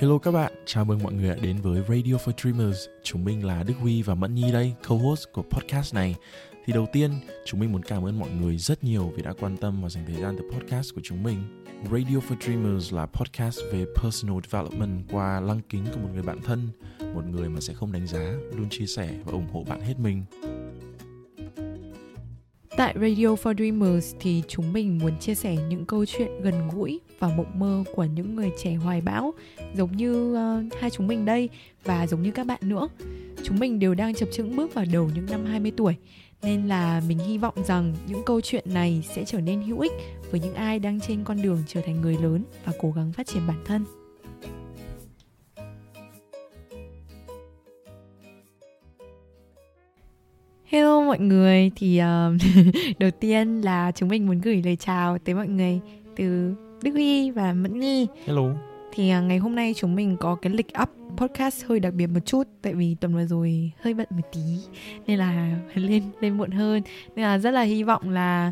Hello các bạn, chào mừng mọi người đã đến với Radio for Dreamers. Chúng mình là Đức Huy và Mẫn Nhi đây, co-host của podcast này. Thì đầu tiên, chúng mình muốn cảm ơn mọi người rất nhiều vì đã quan tâm và dành thời gian từ podcast của chúng mình. Radio for Dreamers là podcast về personal development qua lăng kính của một người bạn thân, một người mà sẽ không đánh giá, luôn chia sẻ và ủng hộ bạn hết mình. Tại Radio for Dreamers thì chúng mình muốn chia sẻ những câu chuyện gần gũi và mộng mơ của những người trẻ hoài bão giống như uh, hai chúng mình đây và giống như các bạn nữa. Chúng mình đều đang chập chững bước vào đầu những năm 20 tuổi nên là mình hy vọng rằng những câu chuyện này sẽ trở nên hữu ích với những ai đang trên con đường trở thành người lớn và cố gắng phát triển bản thân. Mọi người, thì uh, đầu tiên là chúng mình muốn gửi lời chào tới mọi người từ Đức Huy và Mẫn Nhi. Hello. Thì uh, ngày hôm nay chúng mình có cái lịch up podcast hơi đặc biệt một chút tại vì tuần vừa rồi hơi bận một tí nên là lên lên muộn hơn. Nên là rất là hy vọng là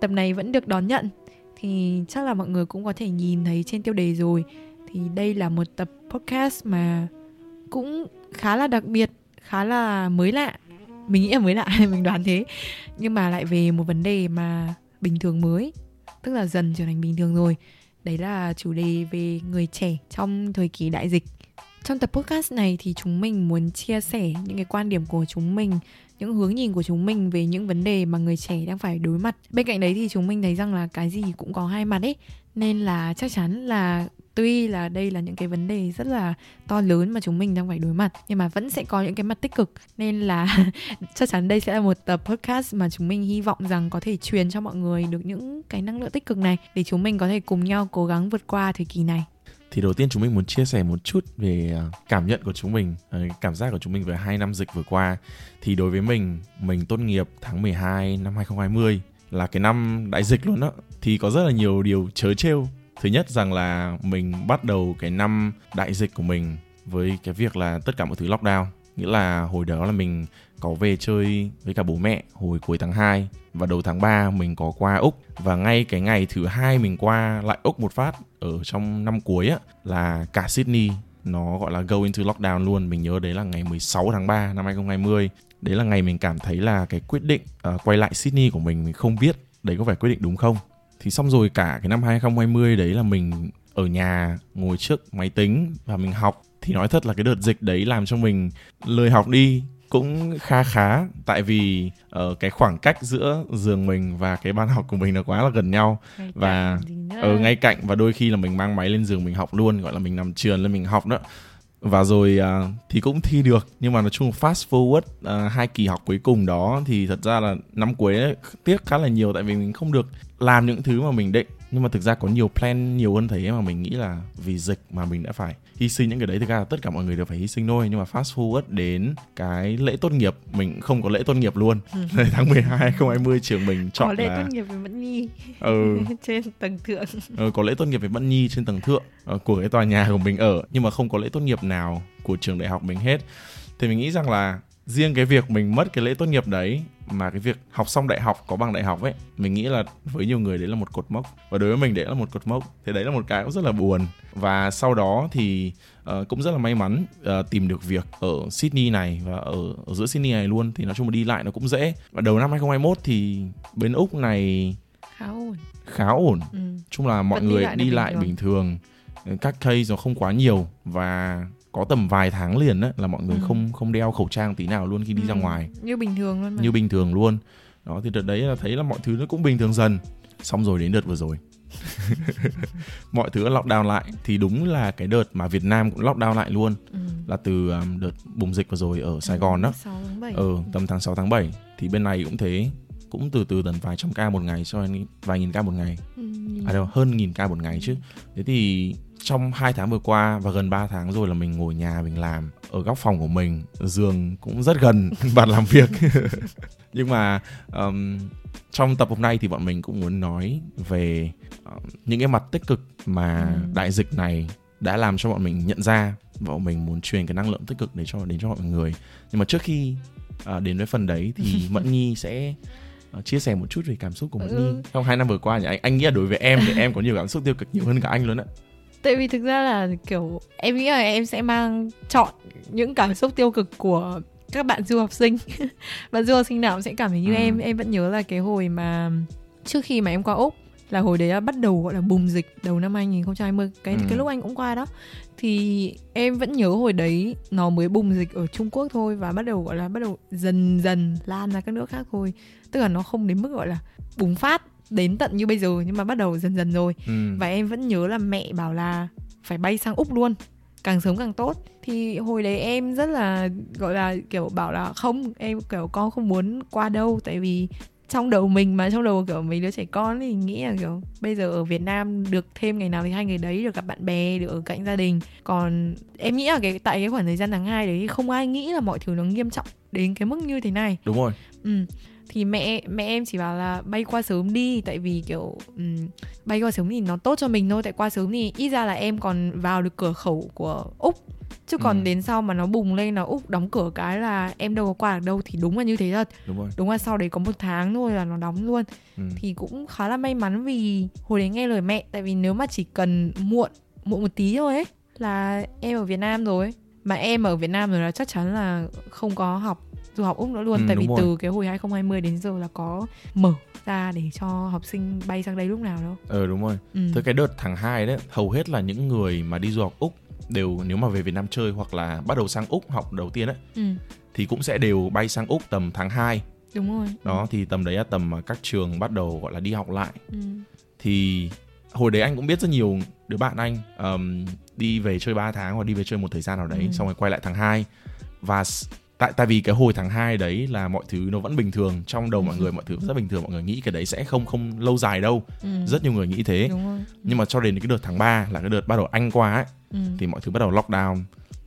tập này vẫn được đón nhận. Thì chắc là mọi người cũng có thể nhìn thấy trên tiêu đề rồi. Thì đây là một tập podcast mà cũng khá là đặc biệt, khá là mới lạ mình nghĩ là mới lạ, mình đoán thế. Nhưng mà lại về một vấn đề mà bình thường mới, tức là dần trở thành bình thường rồi. Đấy là chủ đề về người trẻ trong thời kỳ đại dịch. Trong tập podcast này thì chúng mình muốn chia sẻ những cái quan điểm của chúng mình, những hướng nhìn của chúng mình về những vấn đề mà người trẻ đang phải đối mặt. Bên cạnh đấy thì chúng mình thấy rằng là cái gì cũng có hai mặt ấy. Nên là chắc chắn là tuy là đây là những cái vấn đề rất là to lớn mà chúng mình đang phải đối mặt nhưng mà vẫn sẽ có những cái mặt tích cực nên là chắc chắn đây sẽ là một tập podcast mà chúng mình hy vọng rằng có thể truyền cho mọi người được những cái năng lượng tích cực này để chúng mình có thể cùng nhau cố gắng vượt qua thời kỳ này thì đầu tiên chúng mình muốn chia sẻ một chút về à, cảm nhận của chúng mình, à, cảm giác của chúng mình về hai năm dịch vừa qua. Thì đối với mình, mình tốt nghiệp tháng 12 năm 2020 là cái năm đại dịch luôn đó. Thì có rất là nhiều điều chớ trêu thứ nhất rằng là mình bắt đầu cái năm đại dịch của mình với cái việc là tất cả mọi thứ lockdown. Nghĩa là hồi đó là mình có về chơi với cả bố mẹ hồi cuối tháng 2 và đầu tháng 3 mình có qua Úc. Và ngay cái ngày thứ hai mình qua lại Úc một phát ở trong năm cuối á là cả Sydney nó gọi là go into lockdown luôn. Mình nhớ đấy là ngày 16 tháng 3 năm 2020 đấy là ngày mình cảm thấy là cái quyết định uh, quay lại Sydney của mình mình không biết đấy có phải quyết định đúng không thì xong rồi cả cái năm 2020 đấy là mình ở nhà ngồi trước máy tính và mình học. Thì nói thật là cái đợt dịch đấy làm cho mình lười học đi. Cũng khá khá tại vì ở uh, cái khoảng cách giữa giường mình và cái bàn học của mình nó quá là gần nhau. Ngay và ở ngay cạnh và đôi khi là mình mang máy lên giường mình học luôn gọi là mình nằm trườn lên mình học đó và rồi uh, thì cũng thi được. Nhưng mà nói chung fast forward uh, hai kỳ học cuối cùng đó thì thật ra là năm cuối ấy, tiếc khá là nhiều tại vì mình không được làm những thứ mà mình định. Nhưng mà thực ra có nhiều plan nhiều hơn thế mà mình nghĩ là vì dịch mà mình đã phải hy sinh những cái đấy. Thực ra là tất cả mọi người đều phải hy sinh thôi nhưng mà fast forward đến cái lễ tốt nghiệp mình không có lễ tốt nghiệp luôn. Ừ. tháng 12 2020 trường mình chọn có lễ là... tốt nghiệp với Mẫn Nhi. Ừ. trên tầng thượng. Ừ, có lễ tốt nghiệp với Mẫn Nhi trên tầng thượng uh, của cái tòa nhà của mình ở. Nhưng mà không có lễ tốt nghiệp nào của trường đại học mình hết. Thì mình nghĩ rằng là riêng cái việc mình mất cái lễ tốt nghiệp đấy mà cái việc học xong đại học có bằng đại học ấy mình nghĩ là với nhiều người đấy là một cột mốc. Và đối với mình đấy là một cột mốc. Thế đấy là một cái cũng rất là buồn. Và sau đó thì uh, cũng rất là may mắn uh, tìm được việc ở Sydney này và ở, ở giữa Sydney này luôn. Thì nói chung là đi lại nó cũng dễ. Và đầu năm 2021 thì bên úc này khá ổn. khá ổn. Ừ. chung là mọi Vẫn người đi lại, đi lại bình thường. bình thường. Các case nó không quá nhiều. Và có tầm vài tháng liền á là mọi người ừ. không không đeo khẩu trang tí nào luôn khi đi ừ. ra ngoài. Như bình thường luôn mà. như bình thường luôn. Đó thì đợt đấy là thấy là mọi thứ nó cũng bình thường dần. Xong rồi đến đợt vừa rồi. Mọi thứ lockdown lại. Thì đúng là cái đợt mà Việt Nam cũng lockdown lại luôn. Ừ. là từ um, đợt bùng dịch vừa rồi ở Sài Gòn đó ừ, tầm tháng 6 tháng 7 thì bên này cũng thế. Cũng từ từ tầm vài trăm ca một ngày cho đến vài nghìn ca một ngày. Ừ. à đâu hơn nghìn ca một ngày chứ. Thế thì trong hai tháng vừa qua và gần 3 tháng rồi là mình ngồi nhà mình làm ở góc phòng của mình giường cũng rất gần bàn làm việc nhưng mà um, trong tập hôm nay thì bọn mình cũng muốn nói về um, những cái mặt tích cực mà ừ. đại dịch này đã làm cho bọn mình nhận ra và bọn mình muốn truyền cái năng lượng tích cực để cho đến cho mọi người nhưng mà trước khi uh, đến với phần đấy thì mẫn nhi sẽ uh, chia sẻ một chút về cảm xúc của mẫn ừ. nhi trong hai năm vừa qua nhỉ anh anh nghĩ là đối với em thì em có nhiều cảm xúc tiêu cực nhiều hơn cả anh luôn ạ tại vì thực ra là kiểu em nghĩ là em sẽ mang chọn những cảm xúc tiêu cực của các bạn du học sinh. Bạn du học sinh nào cũng sẽ cảm thấy như Ừ. em. Em vẫn nhớ là cái hồi mà trước khi mà em qua úc là hồi đấy là bắt đầu gọi là bùng dịch đầu năm 2020 cái Ừ. cái lúc anh cũng qua đó. Thì em vẫn nhớ hồi đấy nó mới bùng dịch ở Trung Quốc thôi và bắt đầu gọi là bắt đầu dần dần lan ra các nước khác thôi. Tức là nó không đến mức gọi là bùng phát đến tận như bây giờ nhưng mà bắt đầu dần dần rồi. Ừ. và em vẫn nhớ là mẹ bảo là phải bay sang úc luôn càng sớm càng tốt. Thì hồi đấy em rất là gọi là kiểu bảo là không em kiểu con không muốn qua đâu tại vì trong đầu mình mà trong đầu kiểu mấy đứa trẻ con thì nghĩ là kiểu bây giờ ở Việt Nam được thêm ngày nào thì hai ngày đấy được gặp bạn bè được ở cạnh gia đình. Còn em nghĩ là cái tại cái khoảng thời gian tháng 2 đấy không ai nghĩ là mọi thứ nó nghiêm trọng đến cái mức như thế này. Đúng rồi. Ừ. Thì mẹ mẹ em chỉ bảo là bay qua sớm đi tại vì kiểu ừm, bay qua sớm thì nó tốt cho mình thôi tại qua sớm thì ít ra là em còn vào được cửa khẩu của Úc. Chứ còn Ừ. đến sau mà nó bùng lên là Úc đóng cửa cái là em đâu có qua được đâu thì đúng là như thế thật. Đúng rồi. Đúng là sau đấy có một tháng thôi là nó đóng luôn. Ừ. thì cũng khá là may mắn vì hồi đấy nghe lời mẹ tại vì nếu mà chỉ cần muộn muộn một tí thôi ấy là em ở Việt Nam rồi mà em ở Việt Nam rồi là chắc chắn là không có học du học Úc nữa luôn Ừ, tại vì rồi. từ cái hồi 2020 đến giờ là có mở ra để cho học sinh bay sang đây lúc nào đâu. ờ đúng rồi Ừ. Tới cái đợt tháng 2 đấy, hầu hết là những người mà đi du học Úc đều nếu mà về Việt Nam chơi hoặc là bắt đầu sang Úc học đầu tiên ấy Ừ, thì cũng sẽ đều bay sang Úc tầm tháng 2. đúng rồi. Đó thì tầm đấy là tầm mà các trường bắt đầu gọi là đi học lại. Ừ. Thì hồi đấy anh cũng biết rất nhiều đứa bạn anh ờm, đi về chơi 3 tháng hoặc đi về chơi một thời gian nào đấy Ừ. xong rồi quay lại tháng 2 và tại tại vì cái hồi tháng 2 đấy là mọi thứ nó vẫn bình thường trong đầu mọi người mọi thứ rất bình thường mọi người nghĩ cái đấy sẽ không không lâu dài đâu. Ừ. rất nhiều người nghĩ thế. Nhưng mà cho đến cái đợt tháng 3 là cái đợt bắt đầu anh qua ấy Ừ. thì mọi thứ bắt đầu lockdown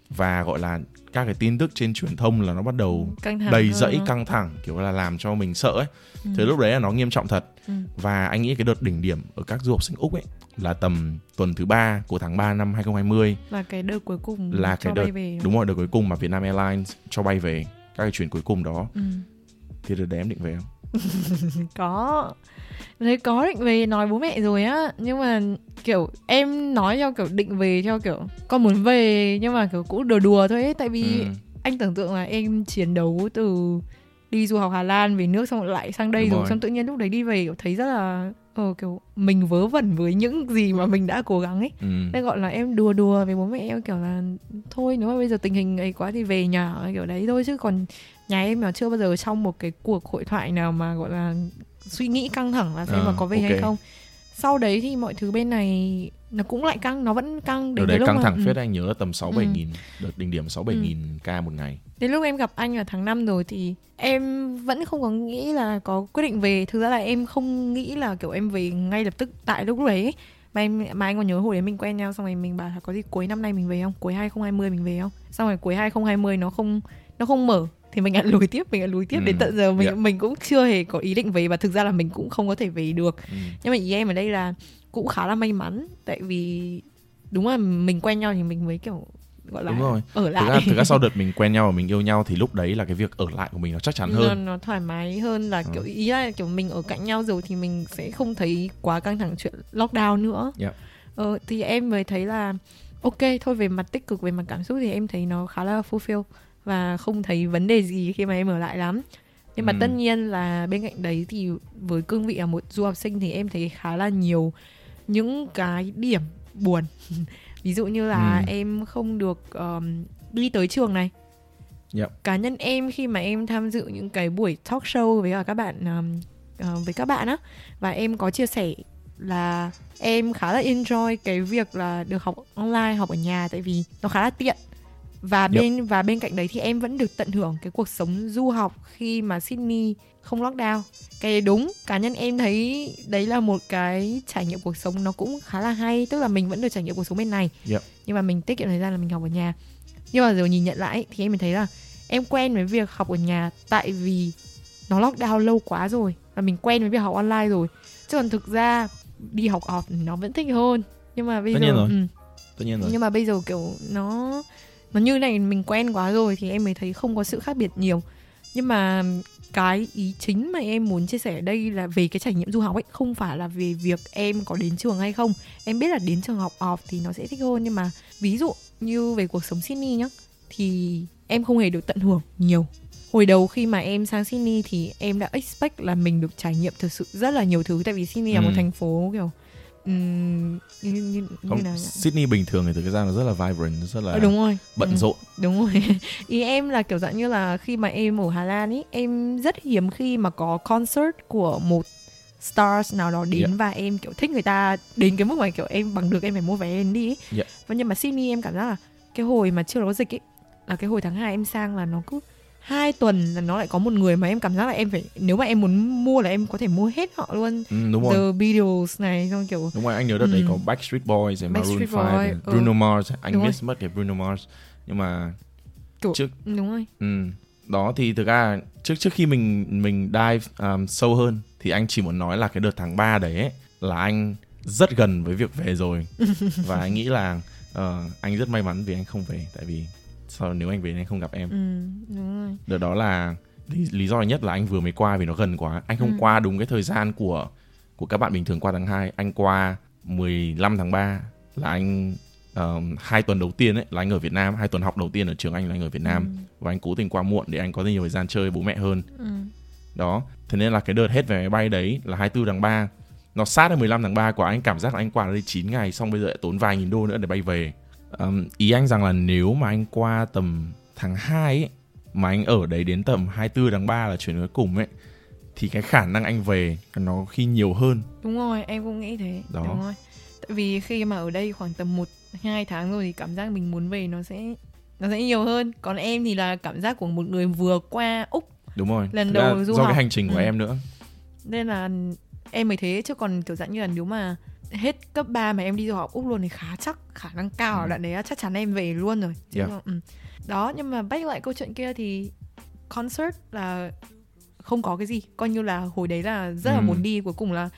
và gọi là các cái tin tức trên truyền thông là nó bắt đầu căng thẳng đầy dẫy căng thẳng kiểu là làm cho mình sợ ấy. Ừ. thế lúc đấy là nó nghiêm trọng thật. Ừ. và anh nghĩ cái đợt đỉnh điểm ở các du học sinh úc ấy là tầm tuần thứ ba của tháng 3 năm 2020 là cái đợt cuối cùng là cái bay đợt về. đúng rồi đợt cuối cùng mà Vietnam Airlines cho bay về các cái chuyến cuối cùng đó. Ừ. thì đợt đấy em định về không có thấy có định về nói bố mẹ rồi á nhưng mà kiểu em nói theo kiểu định về theo kiểu con muốn về nhưng mà kiểu cũng đùa đùa thôi ấy tại vì ừ. anh tưởng tượng là em chiến đấu từ đi du học Hà Lan về nước xong lại sang đây Đúng rồi rồi. xong tự nhiên lúc đấy đi về kiểu thấy rất là ờ kiểu mình vớ vẩn với những gì mà mình đã cố gắng ấy Ừ. nên gọi là em đùa đùa với bố mẹ em kiểu là thôi nếu mà bây giờ tình hình ấy quá thì về nhà kiểu đấy thôi chứ còn nhà em mà chưa bao giờ trong một cái cuộc hội thoại nào mà gọi là suy nghĩ căng thẳng là xem Ờ, mà có về hay ok. không sau đấy thì mọi thứ bên này nó cũng lại căng nó vẫn căng đến đấy lúc căng mà, thẳng ừ. phết anh nhớ tầm 6 7 Ừ. nghìn đợt đỉnh điểm 6 7 nghìn ca một ngày Đến lúc em gặp anh ở tháng 5 rồi thì em vẫn không có nghĩ là có quyết định về. Thực ra là em không nghĩ là kiểu em về ngay lập tức tại lúc đấy ấy. Mà em mà anh còn nhớ hồi đấy mình quen nhau xong rồi mình bảo là có gì cuối năm nay mình về không? Cuối 2020 mình về không? Xong rồi cuối 2020 nó không nó không mở thì mình lại lùi tiếp, mình lại lùi tiếp Ừ, đến tận giờ mình yeah. mình cũng chưa hề có ý định về và thực ra là mình cũng không có thể về được. ừ. Nhưng mà ý em ở đây là cũng khá là may mắn tại vì đúng là mình quen nhau thì mình mới kiểu gọi là đúng rồi ở thực lại ra thực ra sau đợt mình quen nhau và mình yêu nhau thì lúc đấy là cái việc ở lại của mình nó chắc chắn nó, hơn nó thoải mái hơn là Ừ. kiểu ý là kiểu mình ở cạnh nhau rồi thì mình sẽ không thấy quá căng thẳng chuyện lockdown nữa Yep. ờ, thì em mới thấy là ok thôi về mặt tích cực về mặt cảm xúc thì em thấy nó khá là fulfill và không thấy vấn đề gì khi mà em ở lại lắm nhưng mà Ừ. tất nhiên là bên cạnh đấy thì với cương vị là một du học sinh thì em thấy khá là nhiều những cái điểm buồn ví dụ như là Ừ. em không được um, đi tới trường này Yep. cá nhân em khi mà em tham dự những cái buổi talk show với các bạn um, ờ, với các bạn á và em có chia sẻ là em khá là enjoy cái việc là được học online học ở nhà tại vì nó khá là tiện và Yep. bên và bên cạnh đấy thì em vẫn được tận hưởng cái cuộc sống du học khi mà Sydney không lockdown. Cái đúng cá nhân em thấy đấy là một cái trải nghiệm cuộc sống nó cũng khá là hay tức là mình vẫn được trải nghiệm cuộc sống bên này. Yep. nhưng mà mình tiết kiệm thời gian là mình học ở nhà. Nhưng mà rồi nhìn nhận lại thì em mới thấy là em quen với việc học ở nhà tại vì nó lockdown lâu quá rồi và mình quen với việc học online rồi. Chứ còn thực ra đi học off nó vẫn thích hơn. Nhưng mà bây Tất giờ nhiên rồi. ừ, tất nhiên rồi. Nhưng mà bây giờ kiểu nó nó như này mình quen quá rồi thì em mới thấy không có sự khác biệt nhiều. Nhưng mà cái ý chính mà em muốn chia sẻ ở đây là về cái trải nghiệm du học ấy không phải là về việc em có đến trường hay không. Em biết là đến trường học off thì nó sẽ thích hơn nhưng mà ví dụ như về cuộc sống Sydney nhá thì em không hề được tận hưởng nhiều. Hồi đầu khi mà em sang Sydney thì em đã expect là mình được trải nghiệm thực sự rất là nhiều thứ tại vì Sydney là một Ừ. thành phố kiểu ừm, như, như, như Không, nào nhỉ? Sydney bình thường thì thực ra nó rất là vibrant rất là Ờ, đúng rồi bận Ừ. rộn Đúng rồi Ý em là kiểu dạng như là khi mà em ở Hà Lan ý Em rất hiếm khi mà có concert của một stars nào đó đến Yeah. và em kiểu thích người ta đến cái mức mà kiểu em bằng được em phải mua vé em đi ý. Yeah. Và nhưng mà Sydney em cảm giác là cái hồi mà chưa có dịch ấy là cái hồi tháng 2 em sang là nó cứ hai tuần là nó lại có một người mà em cảm giác là em phải nếu mà em muốn mua là em có thể mua hết họ luôn ừ, đúng rồi The Beatles này xong kiểu đúng rồi anh nhớ đợt đấy Ừ. có Backstreet Boys này, Maroon Backstreet 5 này, Boys, ừ. Bruno Mars anh Đúng rồi. miss mất cái Bruno Mars nhưng mà đúng rồi ừ, đó thì thực ra trước trước khi mình mình dive um, sâu hơn thì anh chỉ muốn nói là cái đợt tháng 3 đấy ấy, là anh rất gần với việc về rồi và anh nghĩ là ờ, anh rất may mắn vì anh không về tại vì sau nếu anh về anh không gặp em. Ừ, đúng rồi. Đợt đó là lý, lý do nhất là anh vừa mới qua vì nó gần quá. Anh không Ừ. qua đúng cái thời gian của của các bạn bình thường qua tháng 2 anh qua 15 tháng 3 là anh um, hai tuần đầu tiên ấy là anh ở Việt Nam hai tuần học đầu tiên ở trường anh là anh ở Việt Nam. Ừ. và anh cố tình qua muộn để anh có nhiều thời gian chơi bố mẹ hơn. Ừ. đó thế nên là cái đợt hết vé máy bay đấy là 24 tháng 3 nó sát đến 15 tháng 3 của anh cảm giác là anh qua đây 9 ngày xong bây giờ lại tốn vài nghìn đô nữa để bay về Ừm, ý anh rằng là nếu mà anh qua tầm tháng 2 ấy, mà anh ở đấy đến tầm 24 tháng 3 là chuyển cuối cùng ấy thì cái khả năng anh về nó khi nhiều hơn Đúng rồi, em cũng nghĩ thế. Đó. Đúng rồi. Tại vì khi mà ở đây khoảng tầm 1 2 tháng rồi thì cảm giác mình muốn về nó sẽ nó sẽ nhiều hơn. Còn em thì là cảm giác của một người vừa qua Úc đúng rồi Lần đầu du do học. cái hành trình của Ừ. em nữa nên là em mới thế chứ còn kiểu dạng như là nếu mà hết cấp 3 mà em đi du học Úc luôn thì khá chắc khả năng cao Ừ. ở đoạn đấy là chắc chắn em về luôn rồi. Chứ Yeah. mà- ừ. Đó, nhưng mà back lại câu chuyện kia thì concert là không có cái gì coi như là hồi đấy là rất là Ừ. muốn đi cuối cùng là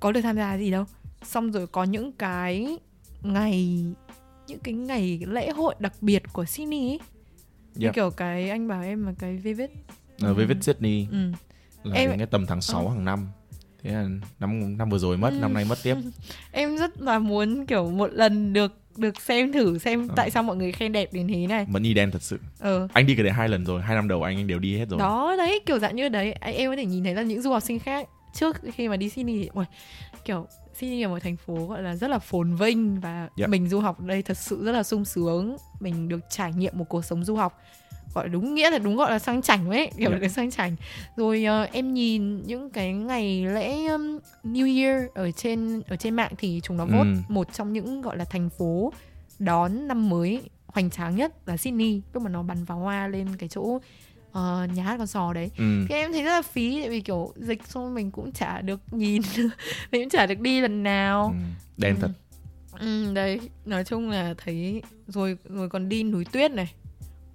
có được tham gia gì đâu xong rồi có những cái ngày những cái ngày lễ hội đặc biệt của Sydney ấy. Như kiểu cái anh bảo em là cái Vivid Ở với Visit Sydney ừ. là Em- đến cái tầm tháng 6 hàng năm thế là năm năm vừa rồi mất Ừ. năm nay mất tiếp em rất là muốn kiểu một lần được được xem thử xem Ờ. tại sao mọi người khen đẹp đến thế này vẫn y đen thật sự ờ anh đi cái đấy hai lần rồi hai năm đầu anh anh đều đi hết rồi đó đấy kiểu dạng như đấy Ấy, em có thể nhìn thấy là những du học sinh khác trước khi mà đi Sydney thì ui, kiểu Sydney là một thành phố gọi là rất là phồn vinh và Dạ. mình du học ở đây thật sự rất là sung sướng mình được trải nghiệm một cuộc sống du học gọi đúng nghĩa là đúng gọi là sang chảnh ấy kiểu Dạ. được sang chảnh rồi ờ, em nhìn những cái ngày lễ um, New Year ở trên ở trên mạng thì chúng nó vote Ừ. một trong những gọi là thành phố đón năm mới hoành tráng nhất là Sydney lúc mà nó bắn pháo hoa lên cái chỗ ờ, nhà hát con sò đấy ừ. thì em thấy rất là phí tại vì kiểu dịch xong mình cũng chả được nhìn mình cũng chả được đi lần nào Ừ. đen thật ừ, đấy nói chung là thấy rồi rồi còn đi núi tuyết này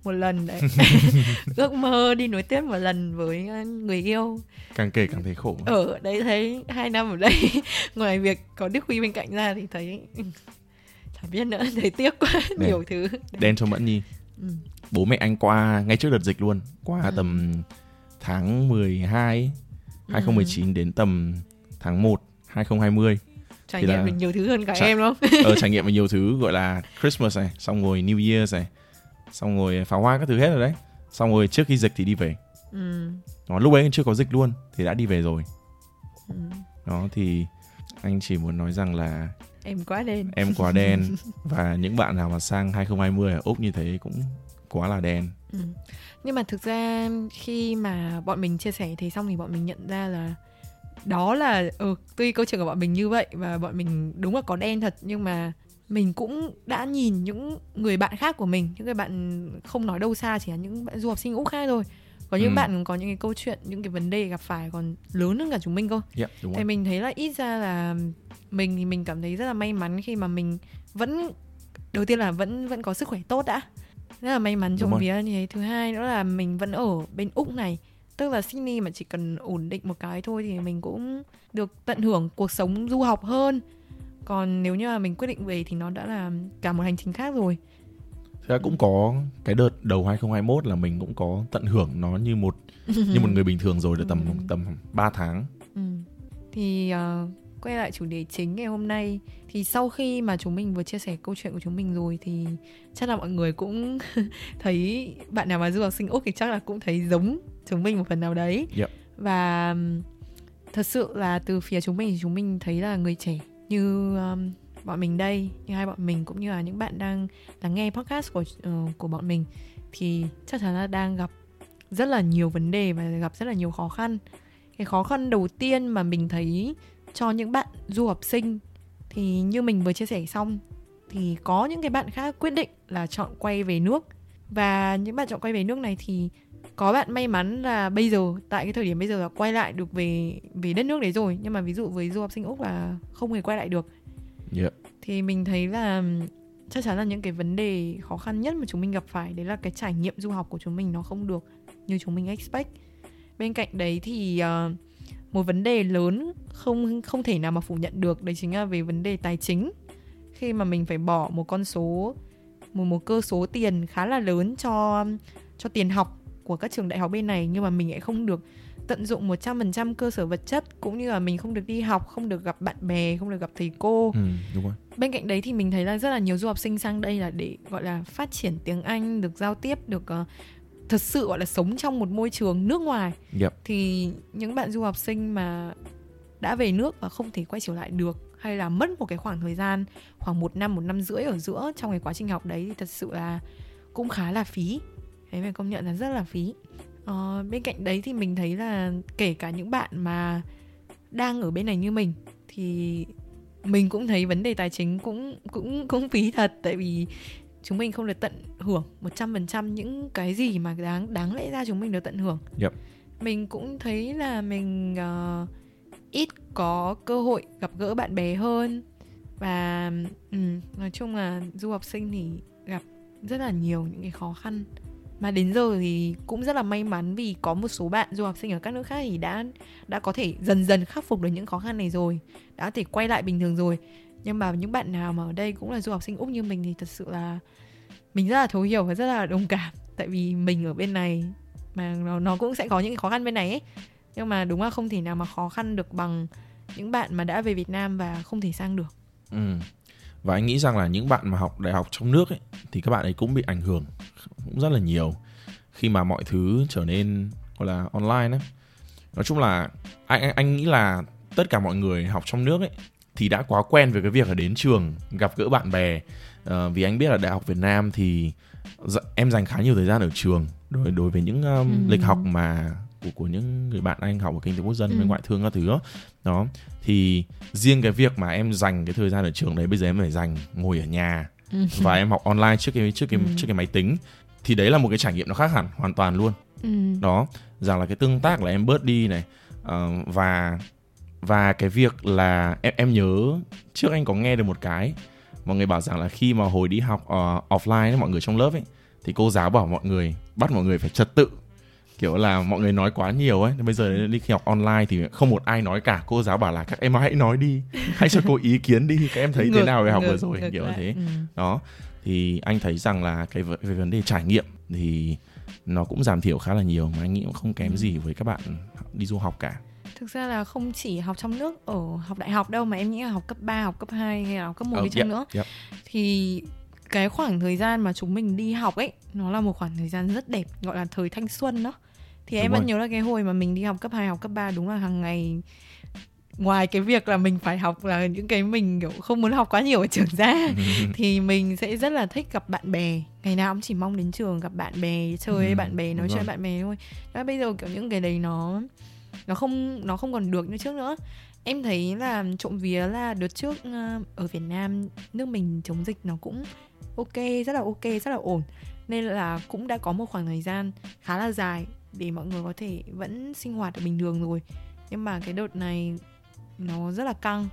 một lần đấy. Ước mơ đi núi tuyết một lần với ờ, người yêu. Càng kể càng thấy khổ. Ở đấy thấy hai năm ở đây ngoài việc có Đức Huy bên cạnh ra thì thấy ừ, chả biết nữa thấy tiếc quá Đẹp. nhiều thứ. đen cho mẫn nhi. Ừ. bố mẹ anh qua ngay trước đợt dịch luôn qua Ừ. tầm tháng 12 ấy, 2019 đến tầm tháng 1 2020 trải Thì nghiệm là- nhiều thứ hơn cả Trải- em đúng không? Ở trải nghiệm nhiều thứ gọi là Christmas này xong rồi New Year's này xong rồi pháo hoa các thứ hết rồi đấy xong rồi trước khi dịch thì đi về ừ. đó, lúc ấy chưa có dịch luôn thì đã đi về rồi Ừ. đó thì anh chỉ muốn nói rằng là em quá đen em quá đen và những bạn nào mà sang 2020 ở Úc như thế cũng quá là đen Ừ. Nhưng mà thực ra khi mà bọn mình chia sẻ thế xong thì bọn mình nhận ra là đó là ừ, tuy câu chuyện của bọn mình như vậy và bọn mình đúng là có đen thật nhưng mà mình cũng đã nhìn những người bạn khác của mình những người bạn không nói đâu xa chỉ là những bạn du học sinh úc khác thôi. Có những Ừ. bạn có những cái câu chuyện những cái vấn đề gặp phải còn lớn hơn cả chúng mình cơ. Đúng thì rồi. mình thấy là ít ra là mình thì mình cảm thấy rất là may mắn khi mà mình vẫn đầu tiên là vẫn vẫn có sức khỏe tốt đã. Rất là may mắn trộm rồi. vía như thế. Thứ hai nữa là mình vẫn ở bên úc này. Tức là Sydney mà chỉ cần ổn định một cái thôi thì mình cũng được tận hưởng cuộc sống du học hơn còn nếu như mà mình quyết định về thì nó đã là cả một hành trình khác rồi ra cũng có cái đợt đầu 2021 là mình cũng có tận hưởng nó như một như một người bình thường rồi được tầm Ừ. tầm 3 tháng Ừ. Thì ờ, quay lại chủ đề chính ngày hôm nay thì sau khi mà chúng mình vừa chia sẻ câu chuyện của chúng mình rồi thì chắc là mọi người cũng thấy bạn nào mà du học sinh Úc thì chắc là cũng thấy giống chúng mình một phần nào đấy. Yep. Và thật sự là từ phía chúng mình thì chúng mình thấy là người trẻ như um, bọn mình đây, như hai bọn mình cũng như là những bạn đang lắng nghe podcast của uh, của bọn mình thì chắc chắn là đang gặp rất là nhiều vấn đề và gặp rất là nhiều khó khăn. Cái khó khăn đầu tiên mà mình thấy cho những bạn du học sinh thì như mình vừa chia sẻ xong thì có những cái bạn khác quyết định là chọn quay về nước. Và những bạn chọn quay về nước này thì có bạn may mắn là bây giờ tại cái thời điểm bây giờ là quay lại được về về đất nước đấy rồi. Nhưng mà ví dụ với du học sinh úc là không hề quay lại được. Yep. thì mình thấy là chắc chắn là những cái vấn đề khó khăn nhất mà chúng mình gặp phải đấy là cái trải nghiệm du học của chúng mình nó không được như chúng mình expect. Bên cạnh đấy thì ờ, một vấn đề lớn không không thể nào mà phủ nhận được đấy chính là về vấn đề tài chính. Khi mà mình phải bỏ một con số một một cơ số tiền khá là lớn cho cho tiền học của các trường đại học bên này nhưng mà mình lại không được tận dụng 100% cơ sở vật chất cũng như là mình không được đi học, không được gặp bạn bè, không được gặp thầy cô. Ừ, đúng rồi. Bên cạnh đấy thì mình thấy là rất là nhiều du học sinh sang đây là để gọi là phát triển tiếng Anh, được giao tiếp, được ờ, thật sự gọi là sống trong một môi trường nước ngoài. Yep. Thì những bạn du học sinh mà đã về nước và không thể quay trở lại được hay là mất một cái khoảng thời gian khoảng một năm một năm rưỡi ở giữa trong cái quá trình học đấy thì thật sự là cũng khá là phí thế phải công nhận là rất là phí ờ, bên cạnh đấy thì mình thấy là kể cả những bạn mà đang ở bên này như mình thì mình cũng thấy vấn đề tài chính cũng cũng cũng phí thật tại vì chúng mình không được tận hưởng 100% những cái gì mà đáng đáng lẽ ra chúng mình được tận hưởng. Yep. Mình cũng thấy là mình ờ, ít có cơ hội gặp gỡ bạn bè hơn và ừ, nói chung là du học sinh thì gặp rất là nhiều những cái khó khăn mà đến giờ thì cũng rất là may mắn vì có một số bạn du học sinh ở các nước khác thì đã đã có thể dần dần khắc phục được những khó khăn này rồi, đã có thể quay lại bình thường rồi. Nhưng mà những bạn nào mà ở đây cũng là du học sinh úc như mình thì thật sự là mình rất là thấu hiểu và rất là đồng cảm. Tại vì mình ở bên này mà nó nó cũng sẽ có những khó khăn bên này ấy. Nhưng mà đúng là không thể nào mà khó khăn được bằng những bạn mà đã về Việt Nam và không thể sang được. Ừ. Và anh nghĩ rằng là những bạn mà học đại học trong nước ấy thì các bạn ấy cũng bị ảnh hưởng cũng rất là nhiều khi mà mọi thứ trở nên gọi là online ấy. Nói chung là anh anh, nghĩ là tất cả mọi người học trong nước ấy thì đã quá quen với cái việc là đến trường gặp gỡ bạn bè Ờ, vì anh biết là đại học Việt Nam thì em dành khá nhiều thời gian ở trường đối đối với những um, Ừ. lịch học mà của của những người bạn anh học ở kinh tế quốc dân Ừ. với ngoại thương các thứ đó. đó thì riêng cái việc mà em dành cái thời gian ở trường đấy bây giờ em phải dành ngồi ở nhà và em học online trước cái trước cái Ừ. trước cái máy tính thì đấy là một cái trải nghiệm nó khác hẳn hoàn toàn luôn ừ. đó rằng là cái tương tác là em bớt đi này ờ, và và cái việc là em em nhớ trước anh có nghe được một cái mọi người bảo rằng là khi mà hồi đi học ờ, offline ấy, mọi người trong lớp ấy thì cô giáo bảo mọi người bắt mọi người phải trật tự kiểu là mọi người nói quá nhiều ấy. Bây giờ đi học online thì không một ai nói cả. Cô giáo bảo là các em hãy nói đi. Hãy cho cô ý kiến đi. Các em thấy thế Ngược- nào về học vừa ngược- rồi? ngược kiểu như lại. thế. Ừ. đó. Thì anh thấy rằng là cái về vấn đề trải nghiệm thì nó cũng giảm thiểu khá là nhiều mà anh nghĩ cũng không kém Ừ. gì với các bạn đi du học cả. Thực ra là không chỉ học trong nước ở học đại học đâu mà em nghĩ là học cấp 3, học cấp 2 hay là học cấp 1 Ờ, đi chăng nữa. yep. thì cái khoảng thời gian mà chúng mình đi học ấy nó là một khoảng thời gian rất đẹp gọi là thời thanh xuân đó thì Đúng em vẫn rồi. nhớ là cái hồi mà mình đi học cấp 2, học cấp 3 đúng là hàng ngày ngoài cái việc là mình phải học là những cái mình kiểu không muốn học quá nhiều ở trường ra thì mình sẽ rất là thích gặp bạn bè. Ngày nào cũng chỉ mong đến trường gặp bạn bè chơi với Ừ, bạn bè nói chuyện bạn bè thôi. Đó, bây giờ kiểu những cái đấy nó nó không nó không còn được như trước nữa. Em thấy là trộm vía là đợt trước ờ, ở Việt Nam nước mình chống dịch nó cũng ok rất là ok rất là ổn. Nên là cũng đã có một khoảng thời gian khá là dài để mọi người có thể vẫn sinh hoạt ở bình thường rồi nhưng mà cái đợt này nó rất là căng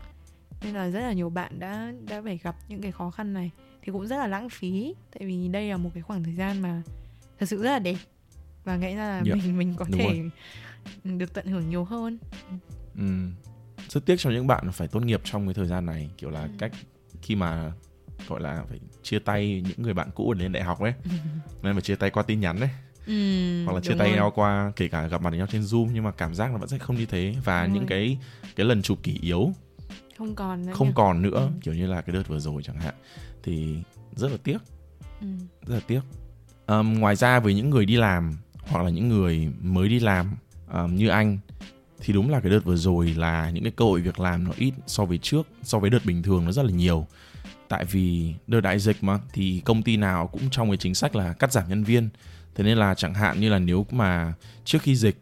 nên là rất là nhiều bạn đã đã phải gặp những cái khó khăn này thì cũng rất là lãng phí tại vì đây là một cái khoảng thời gian mà thật sự rất là đẹp và nghĩ ra là Dạ, mình mình có thể rồi. được tận hưởng nhiều hơn ừ. rất tiếc cho những bạn phải tốt nghiệp trong cái thời gian này kiểu là Ừ. cách khi mà gọi là phải chia tay những người bạn cũ để lên đại học ấy nên phải chia tay qua tin nhắn đấy ừ, hoặc là chia tay rồi. nhau qua kể cả gặp mặt nhau trên zoom nhưng mà cảm giác là vẫn sẽ không như thế và Đúng những rồi. cái cái lần chụp kỷ yếu không còn nữa không nhỉ? còn nữa Ừ. kiểu như là cái đợt vừa rồi chẳng hạn thì rất là tiếc ừ. rất là tiếc Ờm, ngoài ra với những người đi làm hoặc là những người mới đi làm ờm, như anh thì đúng là cái đợt vừa rồi là những cái cơ hội việc làm nó ít so với trước so với đợt bình thường nó rất là nhiều tại vì đợt đại dịch mà thì công ty nào cũng trong cái chính sách là cắt giảm nhân viên thế nên là chẳng hạn như là nếu mà trước khi dịch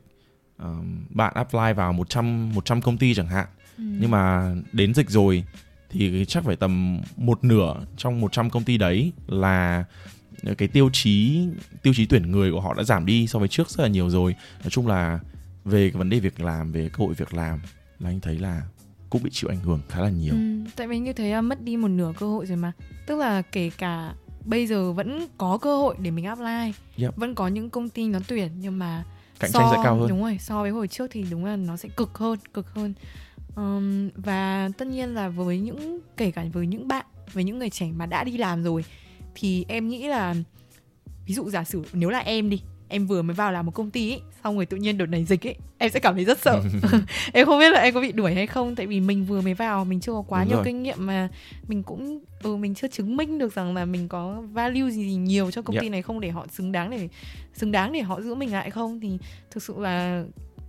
bạn apply vào 100 100 công ty chẳng hạn Ừ. nhưng mà đến dịch rồi thì chắc phải tầm một nửa trong 100 công ty đấy là cái tiêu chí tiêu chí tuyển người của họ đã giảm đi so với trước rất là nhiều rồi. Nói chung là về cái vấn đề việc làm về cơ hội việc làm là anh thấy là cũng bị chịu ảnh hưởng khá là nhiều. Ừ, tại vì như thế là mất đi một nửa cơ hội rồi mà. Tức là kể cả bây giờ vẫn có cơ hội để mình apply. Yep. vẫn có những công ty nó tuyển nhưng mà cạnh tranh sẽ cao hơn. Đúng rồi so với hồi trước thì đúng là nó sẽ cực hơn cực hơn. Ừm, và tất nhiên là với những kể cả với những bạn với những người trẻ mà đã đi làm rồi thì em nghĩ là ví dụ giả sử nếu là em đi em vừa mới vào làm một công ty ấy, xong rồi tự nhiên đợt này dịch ấy em sẽ cảm thấy rất sợ em không biết là em có bị đuổi hay không tại vì mình vừa mới vào mình chưa có quá Đúng nhiều rồi. kinh nghiệm mà mình cũng ừ mình chưa chứng minh được rằng là mình có value gì, gì nhiều cho công Yep. ty này không để họ xứng đáng để xứng đáng để họ giữ mình lại không thì thực sự là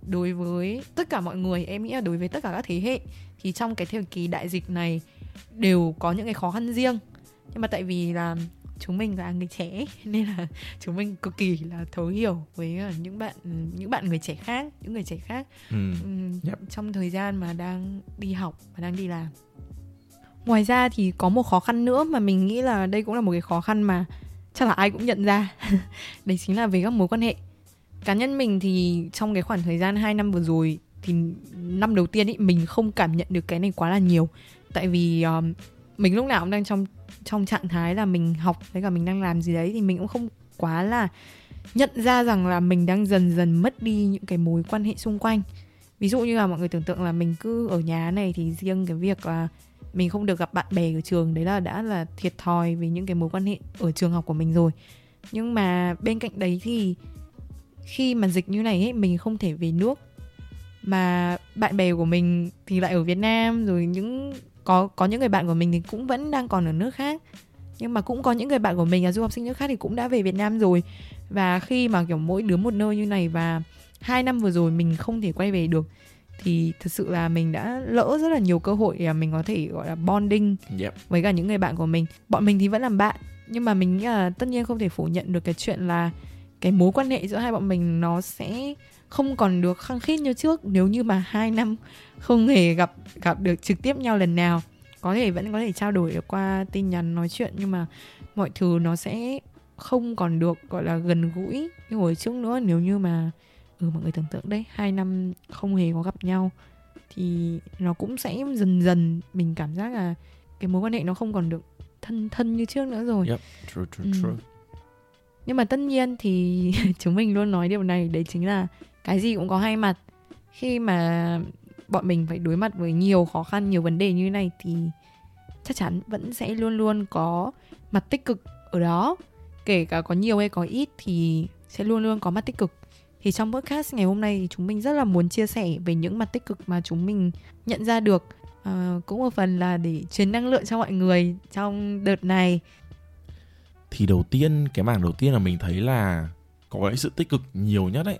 đối với tất cả mọi người em nghĩ là đối với tất cả các thế hệ thì trong cái thời kỳ đại dịch này đều có những cái khó khăn riêng nhưng mà tại vì là chúng mình là người trẻ nên là chúng mình cực kỳ là thấu hiểu với ờ, những bạn những bạn người trẻ khác những người trẻ khác. Ừ. Yep. trong thời gian mà đang đi học và đang đi làm. Ngoài ra thì có một khó khăn nữa mà mình nghĩ là đây cũng là một cái khó khăn mà chắc là ai cũng nhận ra. Đấy chính là về các mối quan hệ. Cá nhân mình thì trong cái khoảng thời gian 2 năm vừa rồi thì năm đầu tiên ý mình không cảm nhận được cái này quá là nhiều. Tại vì um, mình lúc nào cũng đang trong trong trạng thái là mình học với cả mình đang làm gì đấy, thì mình cũng không quá là nhận ra rằng là mình đang dần dần mất đi những cái mối quan hệ xung quanh. Ví dụ như là mọi người tưởng tượng là mình cứ ở nhà này thì riêng cái việc là mình không được gặp bạn bè ở trường đấy là đã là thiệt thòi vì những cái mối quan hệ ở trường học của mình rồi. Nhưng mà bên cạnh đấy thì khi mà dịch như này ấy, mình không thể về nước. Mà bạn bè của mình thì lại ở Việt Nam, rồi những có có những người bạn của mình thì cũng vẫn đang còn ở nước khác. Nhưng mà cũng có những người bạn của mình là du học sinh nước khác thì cũng đã về Việt Nam rồi. Và khi mà kiểu mỗi đứa một nơi như này và hai năm vừa rồi mình không thể quay về được thì thực sự là mình đã lỡ rất là nhiều cơ hội để mình có thể gọi là bonding yep. với cả những người bạn của mình. Bọn mình thì vẫn làm bạn nhưng mà mình nghĩ là tất nhiên không thể phủ nhận được cái chuyện là cái mối quan hệ giữa hai bọn mình nó sẽ không còn được khăng khít như trước nếu như mà hai năm không hề gặp gặp được trực tiếp nhau lần nào có thể vẫn có thể trao đổi qua tin nhắn nói chuyện nhưng mà mọi thứ nó sẽ không còn được gọi là gần gũi như hồi trước nữa nếu như mà ừ mọi người tưởng tượng đấy hai năm không hề có gặp nhau thì nó cũng sẽ dần dần mình cảm giác là cái mối quan hệ nó không còn được thân thân như trước nữa rồi Yep. True, true, Ừ nhưng mà tất nhiên thì chúng mình luôn nói điều này đấy chính là cái gì cũng có hai mặt. Khi mà bọn mình phải đối mặt với nhiều khó khăn nhiều vấn đề như này thì chắc chắn vẫn sẽ luôn luôn có mặt tích cực ở đó. Kể cả có nhiều hay có ít thì sẽ luôn luôn có mặt tích cực. Thì trong podcast ngày hôm nay thì chúng mình rất là muốn chia sẻ về những mặt tích cực mà chúng mình nhận ra được. À, cũng một phần là để truyền năng lượng cho mọi người trong đợt này thì đầu tiên, cái mảng đầu tiên là mình thấy là có cái sự tích cực nhiều nhất ấy,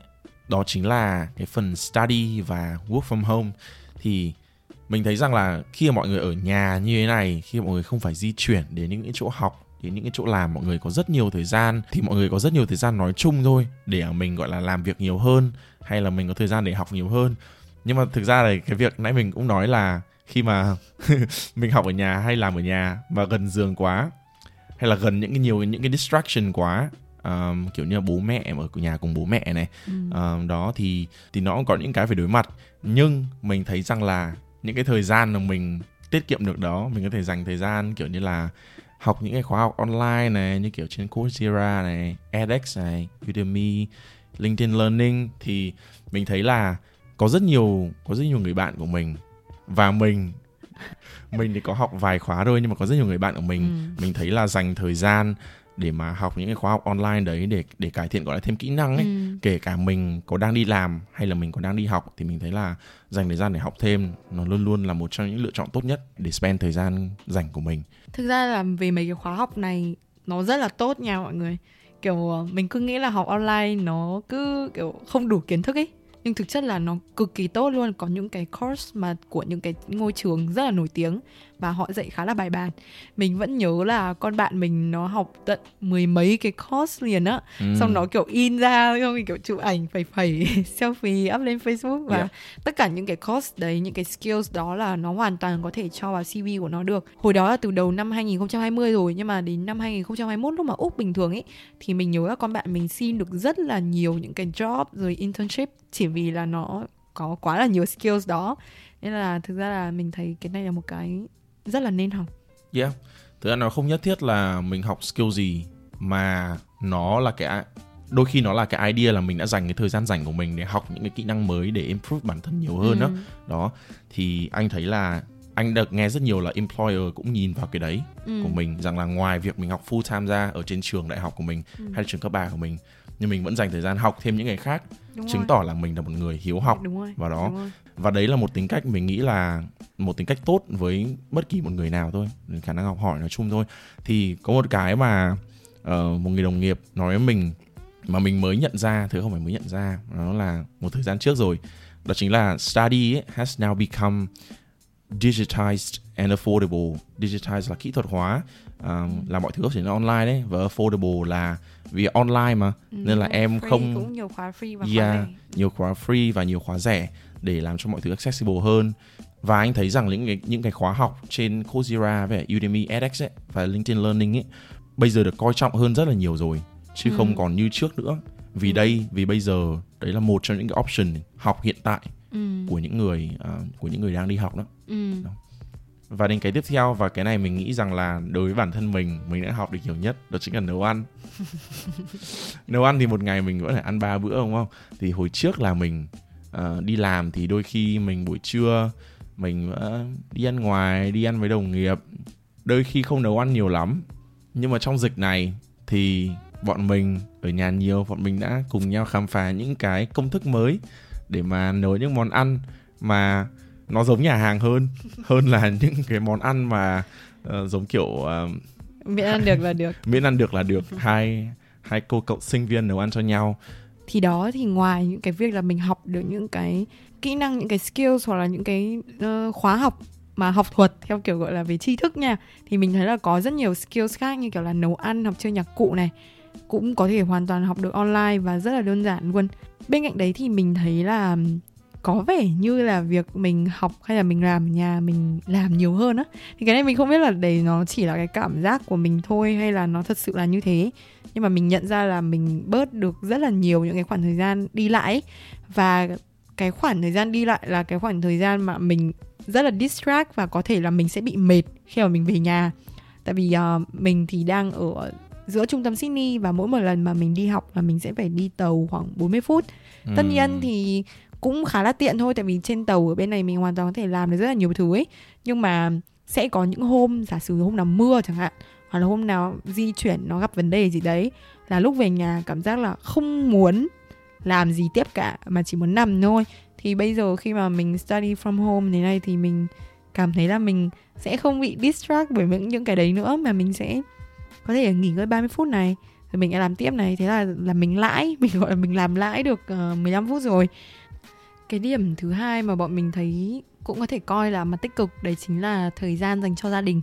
đó chính là cái phần study và work from home. Thì mình thấy rằng là khi mà mọi người ở nhà như thế này, khi mọi người không phải di chuyển đến những cái chỗ học, đến những cái chỗ làm, mọi người có rất nhiều thời gian, thì mọi người có rất nhiều thời gian nói chung thôi, để mình, gọi là, làm việc nhiều hơn, hay là mình có thời gian để học nhiều hơn. Nhưng mà thực ra là cái việc nãy mình cũng nói là khi mà mình học ở nhà hay làm ở nhà mà gần giường quá hay là gần những cái nhiều những cái distraction quá um, kiểu như là bố mẹ ở nhà cùng bố mẹ này Ừ. um, đó thì thì nó cũng có những cái phải đối mặt nhưng mình thấy rằng là những cái thời gian mà mình tiết kiệm được đó mình có thể dành thời gian kiểu như là học những cái khóa học online này như kiểu trên Coursera này, edX này, Udemy, LinkedIn Learning thì mình thấy là có rất nhiều có rất nhiều người bạn của mình và mình mình thì có học vài khóa thôi nhưng mà có rất nhiều người bạn của mình Ừ. mình thấy là dành thời gian để mà học những cái khóa học online đấy để để cải thiện gọi là thêm kỹ năng ấy Ừ. kể cả mình có đang đi làm hay là mình còn đang đi học thì mình thấy là dành thời gian để học thêm nó luôn luôn là một trong những lựa chọn tốt nhất để spend thời gian rảnh của mình Thực ra là về mấy cái khóa học này nó rất là tốt nha mọi người. Kiểu ờ, mình cứ nghĩ là học online nó cứ kiểu không đủ kiến thức ấy. Nhưng thực chất là nó cực kỳ tốt luôn. Có những cái course mà của những cái ngôi trường rất là nổi tiếng và họ dạy khá là bài bản. Mình vẫn nhớ là con bạn mình nó học tận mười mấy cái course liền á. Ừ. Xong nó kiểu in ra rồi kiểu chụp ảnh phẩy phẩy selfie up lên Facebook và Yeah. tất cả những cái course đấy những cái skills đó là nó hoàn toàn có thể cho vào CV của nó được hồi đó là từ đầu năm 2020 rồi nhưng mà đến năm 2021 lúc mà úc bình thường ấy thì mình nhớ là con bạn mình xin được rất là nhiều những cái job rồi internship chỉ vì là nó có quá là nhiều skills đó nên là thực ra là mình thấy cái này là một cái rất là nên học Yeah. Thực ra nó không nhất thiết là mình học skill gì mà nó là cái đôi khi nó là cái idea là mình đã dành cái thời gian rảnh của mình để học những cái kỹ năng mới để improve bản thân nhiều hơn đó. Ừ. Đó thì anh thấy là anh được nghe rất nhiều là employer cũng nhìn vào cái đấy Ừ. của mình rằng là ngoài việc mình học full time ra ở trên trường đại học của mình Ừ. hay là trường cấp 3 của mình nhưng mình vẫn dành thời gian học thêm những ngày khác Đúng chứng rồi. tỏ là mình là một người hiếu học đúng rồi vào đó đúng rồi. và đấy là một tính cách mình nghĩ là một tính cách tốt với bất kỳ một người nào thôi khả năng học hỏi nói chung thôi thì có một cái mà ờ, một người đồng nghiệp nói với mình mà mình mới nhận ra thứ không phải mới nhận ra nó là một thời gian trước rồi đó chính là study has now become digitized and affordable. Digitized là kỹ thuật hóa ờ, là mọi thứ có thể là online đấy và affordable là vì online mà Ừ, nên là em free, không- cũng nhiều khóa free và khóa Yeah, rẻ. nhiều khóa free và nhiều khóa rẻ để làm cho mọi thứ accessible hơn. Và anh thấy rằng những cái những cái khóa học trên Coursera với Udemy edX ấy, và LinkedIn Learning ấy bây giờ được coi trọng hơn rất là nhiều rồi chứ Ừ. không còn như trước nữa. Vì Ừ. đây vì bây giờ đấy là một trong những cái option học hiện tại ừ. của những người à, của những người đang đi học đó. Ừ. và đến cái tiếp theo và cái này mình nghĩ rằng là đối với bản thân mình mình đã học được nhiều nhất đó chính là nấu ăn. Nấu ăn thì một ngày mình vẫn phải ăn ba bữa đúng không? Thì hồi trước là mình ờ, đi làm thì đôi khi mình buổi trưa mình ờ, đi ăn ngoài đi ăn với đồng nghiệp. Đôi khi không nấu ăn nhiều lắm. Nhưng mà trong dịch này thì bọn mình ở nhà nhiều bọn mình đã cùng nhau khám phá những cái công thức mới để mà nấu những món ăn mà nó giống nhà hàng hơn hơn là những cái món ăn mà ờ, giống kiểu ờ, miễn ăn được là được. miễn ăn được là được. Hai hai cô cậu sinh viên nấu ăn cho nhau. Thì đó thì ngoài những cái việc là mình học được những cái kỹ năng những cái skills hoặc là những cái ờ, khóa học mà học thuật theo kiểu gọi là về tri thức nha thì mình thấy là có rất nhiều skills khác như kiểu là nấu ăn học chơi nhạc cụ này cũng có thể hoàn toàn học được online và rất là đơn giản luôn. Bên cạnh đấy thì mình thấy là có vẻ như là việc mình học hay là mình làm ở nhà mình làm nhiều hơn á. Thì cái này mình không biết là đấy nó chỉ là cái cảm giác của mình thôi hay là nó thật sự là như thế. Nhưng mà mình nhận ra là mình bớt được rất là nhiều những cái khoảng thời gian đi lại ấy. và cái khoảng thời gian đi lại là cái khoảng thời gian mà mình rất là distract và có thể là mình sẽ bị mệt khi mà mình về nhà. Tại vì uh, mình thì đang ở giữa trung tâm Sydney và mỗi một lần mà mình đi học là mình sẽ phải đi tàu khoảng 40 phút. Tất nhiên thì cũng khá là tiện thôi tại vì trên tàu ở bên này mình hoàn toàn có thể làm được rất là nhiều thứ ấy. Nhưng mà sẽ có những hôm giả sử hôm nào mưa chẳng hạn hoặc là hôm nào di chuyển nó gặp vấn đề gì đấy là lúc về nhà cảm giác là không muốn làm gì tiếp cả mà chỉ muốn nằm thôi. Thì bây giờ khi mà mình study from home thế này thì mình cảm thấy là mình sẽ không bị distract bởi những những cái đấy nữa mà mình sẽ có thể nghỉ ngơi 30 phút này rồi mình lại làm tiếp này. Thế là là mình lãi mình gọi là mình làm lãi được ờ, uh, 15 phút rồi. Cái điểm thứ hai mà bọn mình thấy cũng có thể coi là mặt tích cực đấy chính là thời gian dành cho gia đình.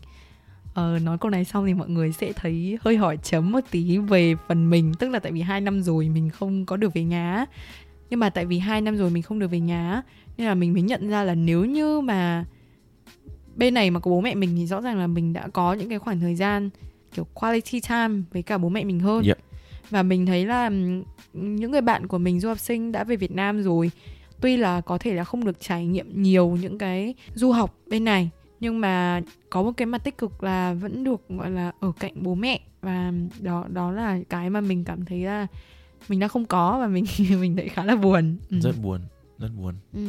Ờ, nói câu này xong thì mọi người sẽ thấy hơi hỏi chấm một tí về phần mình tức là tại vì hai năm rồi mình không có được về nhà nhưng mà tại vì hai năm rồi mình không được về nhà nên là mình mới nhận ra là nếu như mà bên này mà có bố mẹ mình thì rõ ràng là mình đã có những cái khoảng thời gian kiểu quality time với cả bố mẹ mình hơn Yep. và mình thấy là những người bạn của mình du học sinh đã về Việt Nam rồi tuy là có thể là không được trải nghiệm nhiều những cái du học bên này nhưng mà có một cái mặt tích cực là vẫn được gọi là ở cạnh bố mẹ và đó đó là cái mà mình cảm thấy là mình đã không có và mình mình thấy khá là buồn ừ. rất buồn rất buồn Ừ.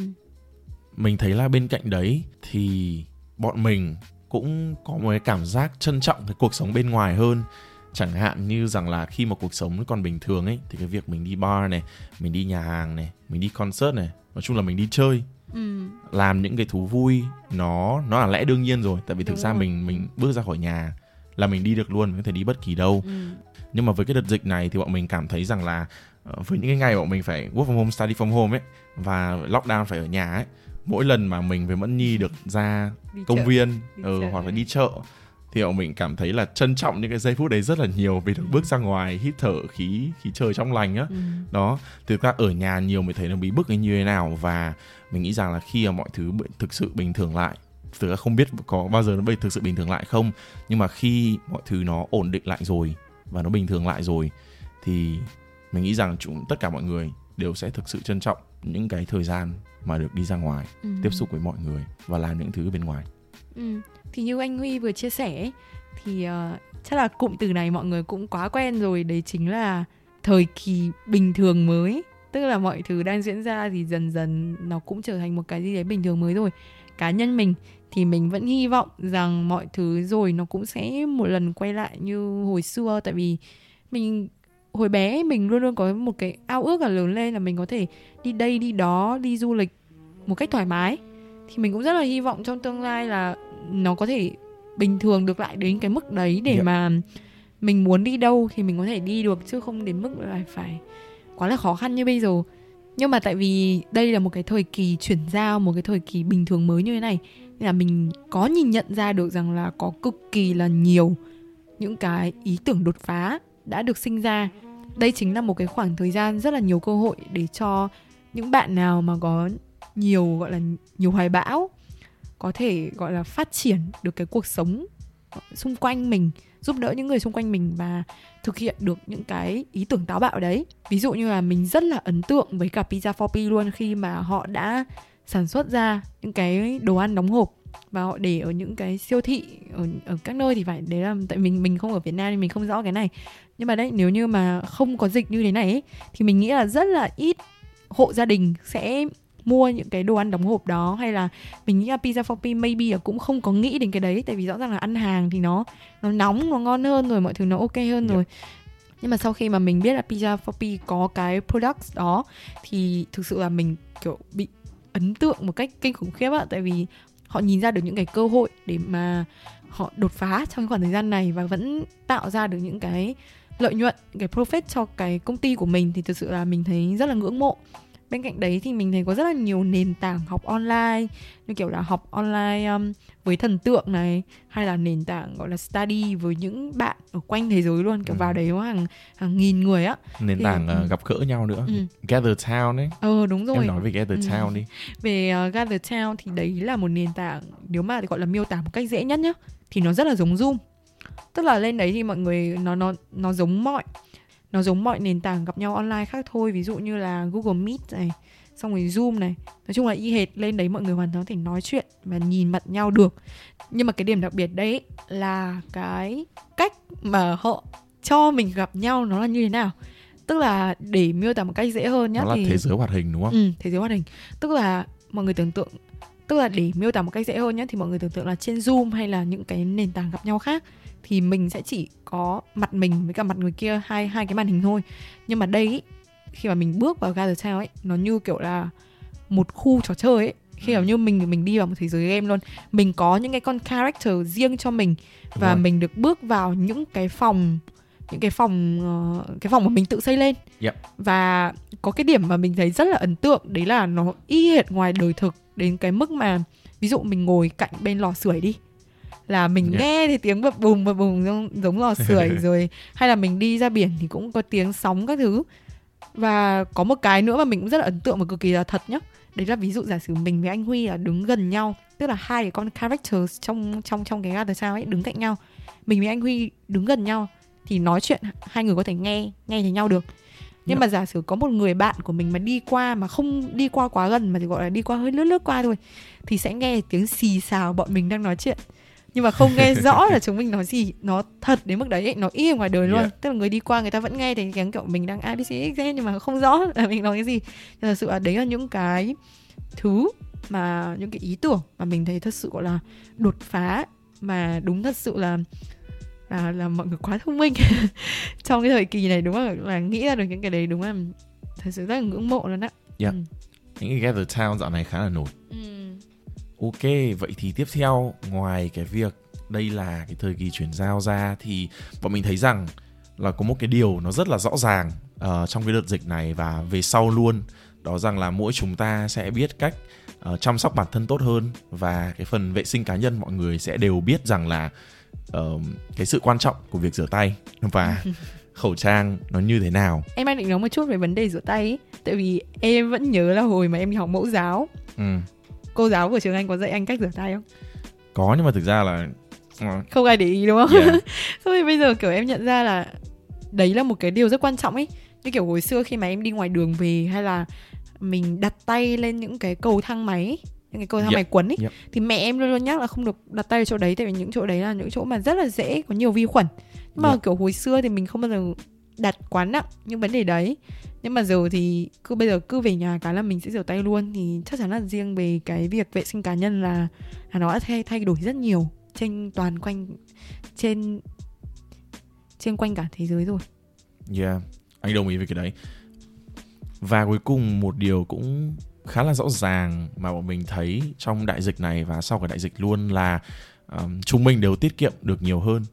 mình thấy là bên cạnh đấy thì bọn mình cũng có một cái cảm giác trân trọng cái cuộc sống bên ngoài hơn chẳng hạn như rằng là khi mà cuộc sống còn bình thường ấy thì cái việc mình đi bar này mình đi nhà hàng này mình đi concert này nói chung là mình đi chơi ừ. làm những cái thú vui nó nó là lẽ đương nhiên rồi tại vì thực Đúng ra rồi. mình mình bước ra khỏi nhà là mình đi được luôn mình có thể đi bất kỳ đâu Ừ. nhưng mà với cái đợt dịch này thì bọn mình cảm thấy rằng là với những cái ngày bọn mình phải work from home study from home ấy và lockdown phải ở nhà ấy mỗi lần mà mình với mẫn nhi được ra Đi công chợ. viên đi ừ, chợ. hoặc là đi chợ thì bọn mình cảm thấy là trân trọng những cái giây phút đấy rất là nhiều vì được bước ra ngoài hít thở khí khí trời trong lành á Ừ. đó thực ra ở nhà nhiều mới thấy nó bí bức như thế nào và mình nghĩ rằng là khi mà mọi thứ bị- thực sự bình thường lại thực ra không biết có bao giờ nó bị thực sự bình thường lại không nhưng mà khi mọi thứ nó ổn định lại rồi và nó bình thường lại rồi thì mình nghĩ rằng chúng tất cả mọi người đều sẽ thực sự trân trọng những cái thời gian mà được đi ra ngoài Ừ. tiếp xúc với mọi người và làm những thứ bên ngoài Ừ. Thì như anh Huy vừa chia sẻ ấy, thì ờ, chắc là cụm từ này mọi người cũng quá quen rồi đấy chính là thời kỳ bình thường mới tức là mọi thứ đang diễn ra thì dần dần nó cũng trở thành một cái gì đấy bình thường mới rồi cá nhân mình thì mình vẫn hy vọng rằng mọi thứ rồi nó cũng sẽ một lần quay lại như hồi xưa tại vì mình hồi bé mình luôn luôn có một cái ao ước là lớn lên là mình có thể đi đây đi đó đi du lịch một cách thoải mái. Thì mình cũng rất là hy vọng trong tương lai là nó có thể bình thường được lại đến cái mức đấy để Dạ. mà mình muốn đi đâu thì mình có thể đi được chứ không đến mức là phải quá là khó khăn như bây giờ. Nhưng mà tại vì đây là một cái thời kỳ chuyển giao một cái thời kỳ bình thường mới như thế này nên là mình có nhìn nhận ra được rằng là có cực kỳ là nhiều những cái ý tưởng đột phá đã được sinh ra. Đây chính là một cái khoảng thời gian rất là nhiều cơ hội để cho những bạn nào mà có nhiều, gọi là, nhiều hoài bão, có thể, gọi là, phát triển được cái cuộc sống xung quanh mình, giúp đỡ những người xung quanh mình và thực hiện được những cái ý tưởng táo bạo đấy. Ví dụ như là mình rất là ấn tượng với cả pizza for P luôn khi mà họ đã sản xuất ra những cái đồ ăn đóng hộp và họ để ở những cái siêu thị ở, ở các nơi thì phải đấy là tại mình mình không ở Việt Nam nên mình không rõ cái này. Nhưng mà đấy nếu như mà không có dịch như thế này ấy, thì mình nghĩ là rất là ít hộ gia đình sẽ mua những cái đồ ăn đóng hộp đó. Hay là mình nghĩ là pizza for P maybe là cũng không có nghĩ đến cái đấy tại vì rõ ràng là ăn hàng thì nó nó nóng nó ngon hơn rồi mọi thứ nó ok hơn Dạ. rồi. Nhưng mà sau khi mà mình biết là pizza for P có cái products đó thì thực sự là mình kiểu bị ấn tượng một cách kinh khủng khiếp ạ tại vì họ nhìn ra được những cái cơ hội để mà họ đột phá trong cái khoảng thời gian này và vẫn tạo ra được những cái lợi nhuận cái profit cho cái công ty của mình thì thực sự là mình thấy rất là ngưỡng mộ bên cạnh đấy thì mình thấy có rất là nhiều nền tảng học online như kiểu là học online um, với thần tượng này hay là nền tảng gọi là study với những bạn ở quanh thế giới luôn kiểu Ừ. vào đấy có hàng hàng nghìn người á nền Thì- tảng ừ. gặp gỡ nhau nữa Ừ. Gather Town ấy ờ đúng rồi em nói về Gather Ừ. Town đi về uh, Gather Town thì đấy là một nền tảng nếu mà gọi là miêu tả một cách dễ nhất nhá thì nó rất là giống Zoom tức là lên đấy thì mọi người nó nó nó giống mọi nó giống mọi nền tảng gặp nhau online khác thôi ví dụ như là Google Meet này xong rồi Zoom này. Nói chung là y hệt lên đấy mọi người hoàn toàn có thể nói chuyện và nhìn mặt nhau được. Nhưng mà cái điểm đặc biệt đấy là cái cách mà họ cho mình gặp nhau nó là như thế nào. Tức là để miêu tả một cách dễ hơn nhá nó là thì thế giới hoạt hình đúng không? Ừ, thế giới hoạt hình. Tức là mọi người tưởng tượng tức là để miêu tả một cách dễ hơn nhé thì mọi người tưởng tượng là trên Zoom hay là những cái nền tảng gặp nhau khác thì mình sẽ chỉ có mặt mình với cả mặt người kia hai hai cái màn hình thôi. Nhưng mà đây ý, khi mà mình bước vào Gather Town ấy nó như kiểu là một khu trò chơi ấy. Khi mà như mình mình đi vào một thế giới game luôn mình có những cái con character riêng cho mình và mình được bước vào những cái phòng những cái phòng ờ, cái phòng mà mình tự xây lên. Yep. và có cái điểm mà mình thấy rất là ấn tượng đấy là nó y hệt ngoài đời thực đến cái mức mà ví dụ mình ngồi cạnh bên lò sưởi đi là mình Yeah. nghe thì tiếng bập bùng bập bùng giống, giống lò sưởi rồi. Hay là mình đi ra biển thì cũng có tiếng sóng các thứ. Và có một cái nữa mà mình cũng rất là ấn tượng và cực kỳ là thật nhá. Đấy là ví dụ giả sử mình với anh Huy là đứng gần nhau tức là hai cái con characters trong trong trong cái Gather sao ấy đứng cạnh nhau. Mình với anh Huy đứng gần nhau thì nói chuyện hai người có thể nghe nghe thấy nhau được. Nhưng Dạ. mà giả sử có một người bạn của mình mà đi qua mà không đi qua quá gần mà chỉ gọi là đi qua hơi lướt lướt qua thôi thì sẽ nghe tiếng xì xào bọn mình đang nói chuyện nhưng mà không nghe rõ là chúng mình nói gì nó thật đến mức đấy ấy, nó y ngoài đời luôn Yeah. tức là người đi qua người ta vẫn nghe thấy tiếng kiểu mình đang abcxz nhưng mà không rõ là mình nói cái gì Thì thật sự là đấy là những cái thứ mà những cái ý tưởng mà mình thấy thật sự gọi là đột phá mà đúng thật sự là là là mọi người quá thông minh trong cái thời kỳ này đúng không là nghĩ ra được những cái đấy đúng là thật sự rất là ngưỡng mộ luôn á Yeah. ừ. những cái gather town dạo này khá là nổi Ừ. Ok, vậy thì tiếp theo ngoài cái việc đây là cái thời kỳ chuyển giao ra thì bọn mình thấy rằng là có một cái điều nó rất là rõ ràng ờ, trong cái đợt dịch này và về sau luôn đó rằng là mỗi chúng ta sẽ biết cách ờ, chăm sóc bản thân tốt hơn và cái phần vệ sinh cá nhân mọi người sẽ đều biết rằng là ờ, cái sự quan trọng của việc rửa tay và khẩu trang nó như thế nào. em đang định nói một chút về vấn đề rửa tay ấy. tại vì em vẫn nhớ là hồi mà em đi học mẫu giáo Ừ. cô giáo của trường anh có dạy anh cách rửa tay không Có nhưng mà thực ra là ờ, không ai để ý đúng không yeah. Xong rồi bây giờ kiểu em nhận ra là đấy là một cái điều rất quan trọng ấy. Như kiểu hồi xưa khi mà em đi ngoài đường về hay là mình đặt tay lên những cái cầu thang máy ấy, những cái cầu thang Yep, máy quấn ấy yep. thì mẹ em luôn luôn nhắc là không được đặt tay ở chỗ đấy tại vì những chỗ đấy là những chỗ mà rất là dễ có nhiều vi khuẩn. Nhưng mà Yep. kiểu hồi xưa thì mình không bao giờ đặt quá nặng những vấn đề đấy. Nhưng mà giờ thì cứ bây giờ cứ về nhà cái là mình sẽ rửa tay luôn thì chắc chắn là riêng về cái việc vệ sinh cá nhân là là nó đã thay thay đổi rất nhiều trên toàn quanh trên trên quanh cả thế giới rồi. Yeah, anh đồng ý với cái đấy. Và cuối cùng một điều cũng khá là rõ ràng mà bọn mình thấy trong đại dịch này và sau cái đại dịch luôn là um, chúng mình đều tiết kiệm được nhiều hơn.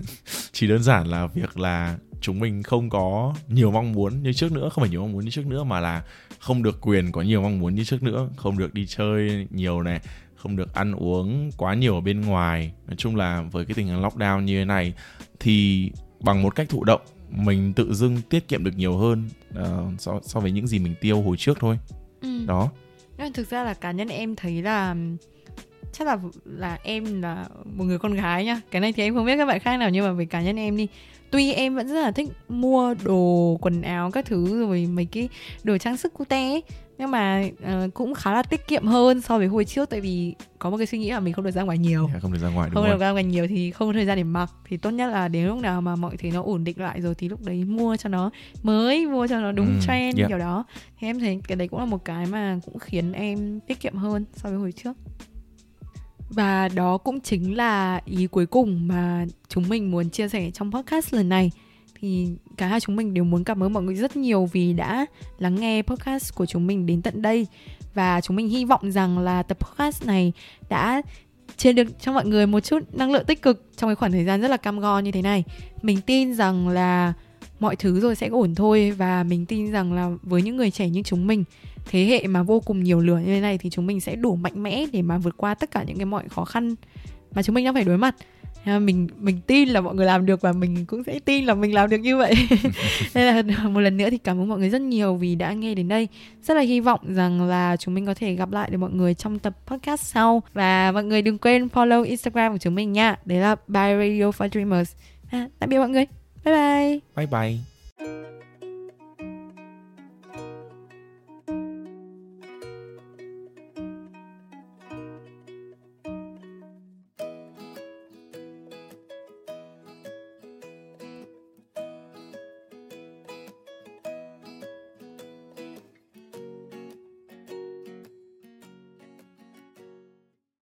Chỉ đơn giản là việc là chúng mình không có nhiều mong muốn như trước nữa, không phải nhiều mong muốn như trước nữa mà là không được quyền có nhiều mong muốn như trước nữa, không được đi chơi nhiều này, không được ăn uống quá nhiều ở bên ngoài. Nói chung là với cái tình hình lockdown như thế này thì bằng một cách thụ động mình tự dưng tiết kiệm được nhiều hơn ờ, so, so với những gì mình tiêu hồi trước thôi Ừ. đó Nhưng thực ra là cá nhân em thấy là chắc là là em là một người con gái nha. Cái này thì em không biết các bạn khác nào nhưng mà về cá nhân em đi. Tuy em vẫn rất là thích mua đồ quần áo các thứ rồi mấy cái đồ trang sức cute ấy, nhưng mà ờ, cũng khá là tiết kiệm hơn so với hồi trước tại vì có một cái suy nghĩ là mình không được ra ngoài nhiều. không được ra ngoài đúng không được ra ngoài nhiều thì không có thời gian để mặc thì tốt nhất là đến lúc nào mà mọi thứ nó ổn định lại rồi thì lúc đấy mua cho nó mới mua cho nó đúng Ừ, trend yeah. kiểu đó thì em thấy cái đấy cũng là một cái mà cũng khiến em tiết kiệm hơn so với hồi trước và đó cũng chính là ý cuối cùng mà chúng mình muốn chia sẻ trong podcast lần này thì cả hai chúng mình đều muốn cảm ơn mọi người rất nhiều vì đã lắng nghe podcast của chúng mình đến tận đây và chúng mình hy vọng rằng là tập podcast này đã chia được cho mọi người một chút năng lượng tích cực trong cái khoảng thời gian rất là cam go như thế này. Mình tin rằng là mọi thứ rồi sẽ ổn thôi và mình tin rằng là với những người trẻ như chúng mình, thế hệ mà vô cùng nhiều lửa như thế này thì chúng mình sẽ đủ mạnh mẽ để mà vượt qua tất cả những cái mọi khó khăn mà chúng mình đang phải đối mặt. Mình mình tin là mọi người làm được và mình cũng sẽ tin là mình làm được như vậy. Nên là một lần nữa thì cảm ơn mọi người rất nhiều vì đã nghe đến đây. Rất là hy vọng rằng là chúng mình có thể gặp lại được mọi người trong tập podcast sau và mọi người đừng quên follow Instagram của chúng mình nha. Đấy là by Radio for Dreamers. À, tạm biệt mọi người. Bye bye. bye bye